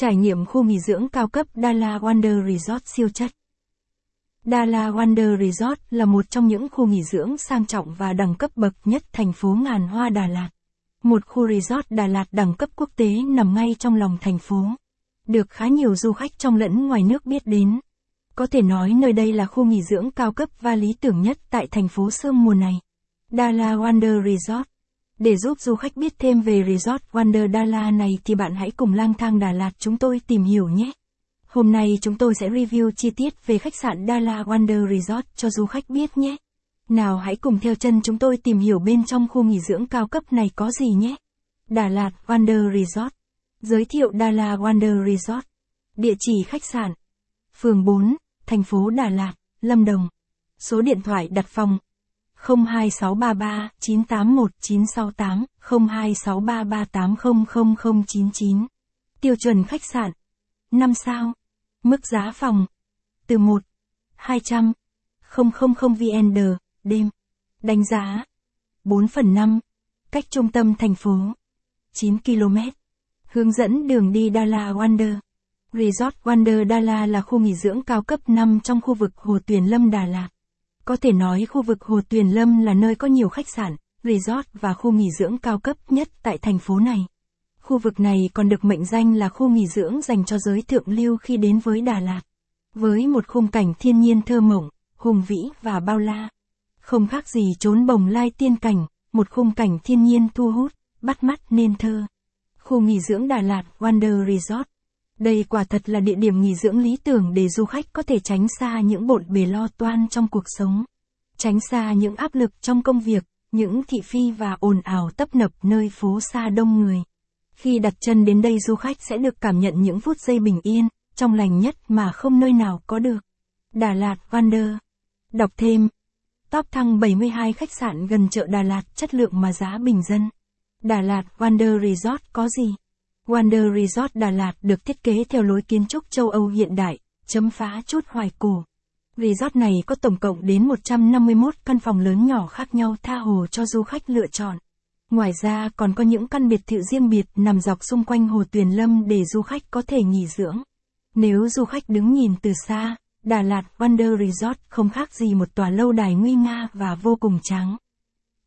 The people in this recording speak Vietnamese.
Trải nghiệm khu nghỉ dưỡng cao cấp Dala Wonder Resort siêu chất. Dala Wonder Resort là một trong những khu nghỉ dưỡng sang trọng và đẳng cấp bậc nhất thành phố ngàn hoa Đà Lạt. Một khu resort Đà Lạt đẳng cấp quốc tế nằm ngay trong lòng thành phố. Được khá nhiều du khách trong lẫn ngoài nước biết đến. Có thể nói nơi đây là khu nghỉ dưỡng cao cấp và lý tưởng nhất tại thành phố Sương mùa này. Dala Wonder Resort để giúp du khách biết thêm về Resort Wonder Dala này thì bạn hãy cùng lang thang Đà Lạt chúng tôi tìm hiểu nhé. Hôm nay chúng tôi sẽ review chi tiết về khách sạn Dala Wonder Resort cho du khách biết nhé. Nào hãy cùng theo chân chúng tôi tìm hiểu bên trong khu nghỉ dưỡng cao cấp này có gì nhé. Đà Lạt Wonder Resort. Giới thiệu Dala Wonder Resort. Địa chỉ khách sạn. Phường 4, thành phố Đà Lạt, Lâm Đồng. Số điện thoại đặt phòng 02633 981 968 02633 8000099. Tiêu chuẩn khách sạn 5 sao. Mức giá phòng từ 1 200 000 VND đêm. Đánh giá 4 phần 5. Cách trung tâm thành phố 9 km. Hướng dẫn đường đi Dala Wonder. Resort Wonder Dala là khu nghỉ dưỡng cao cấp 5 trong khu vực Hồ Tuyền Lâm Đà Lạt. Có thể nói khu vực Hồ Tuyền Lâm là nơi có nhiều khách sạn, resort và khu nghỉ dưỡng cao cấp nhất tại thành phố này. Khu vực này còn được mệnh danh là khu nghỉ dưỡng dành cho giới thượng lưu khi đến với Đà Lạt. Với một khung cảnh thiên nhiên thơ mộng, hùng vĩ và bao la. Không khác gì trốn bồng lai tiên cảnh, một khung cảnh thiên nhiên thu hút, bắt mắt nên thơ. Khu nghỉ dưỡng Đà Lạt Wonder Resort. Đây quả thật là địa điểm nghỉ dưỡng lý tưởng để du khách có thể tránh xa những bộn bề lo toan trong cuộc sống. Tránh xa những áp lực trong công việc, những thị phi và ồn ào tấp nập nơi phố xa đông người. Khi đặt chân đến đây du khách sẽ được cảm nhận những phút giây bình yên, trong lành nhất mà không nơi nào có được. Đà Lạt Wonder. Đọc thêm. Top thăng 72 khách sạn gần chợ Đà Lạt chất lượng mà giá bình dân. Đà Lạt Wonder Resort có gì? Wonder Resort Đà Lạt được thiết kế theo lối kiến trúc châu Âu hiện đại, chấm phá chút hoài cổ. Resort này có tổng cộng đến 151 căn phòng lớn nhỏ khác nhau tha hồ cho du khách lựa chọn. Ngoài ra còn có những căn biệt thự riêng biệt nằm dọc xung quanh hồ Tuyền Lâm để du khách có thể nghỉ dưỡng. Nếu du khách đứng nhìn từ xa, Đà Lạt Wonder Resort không khác gì một tòa lâu đài nguy nga và vô cùng trắng.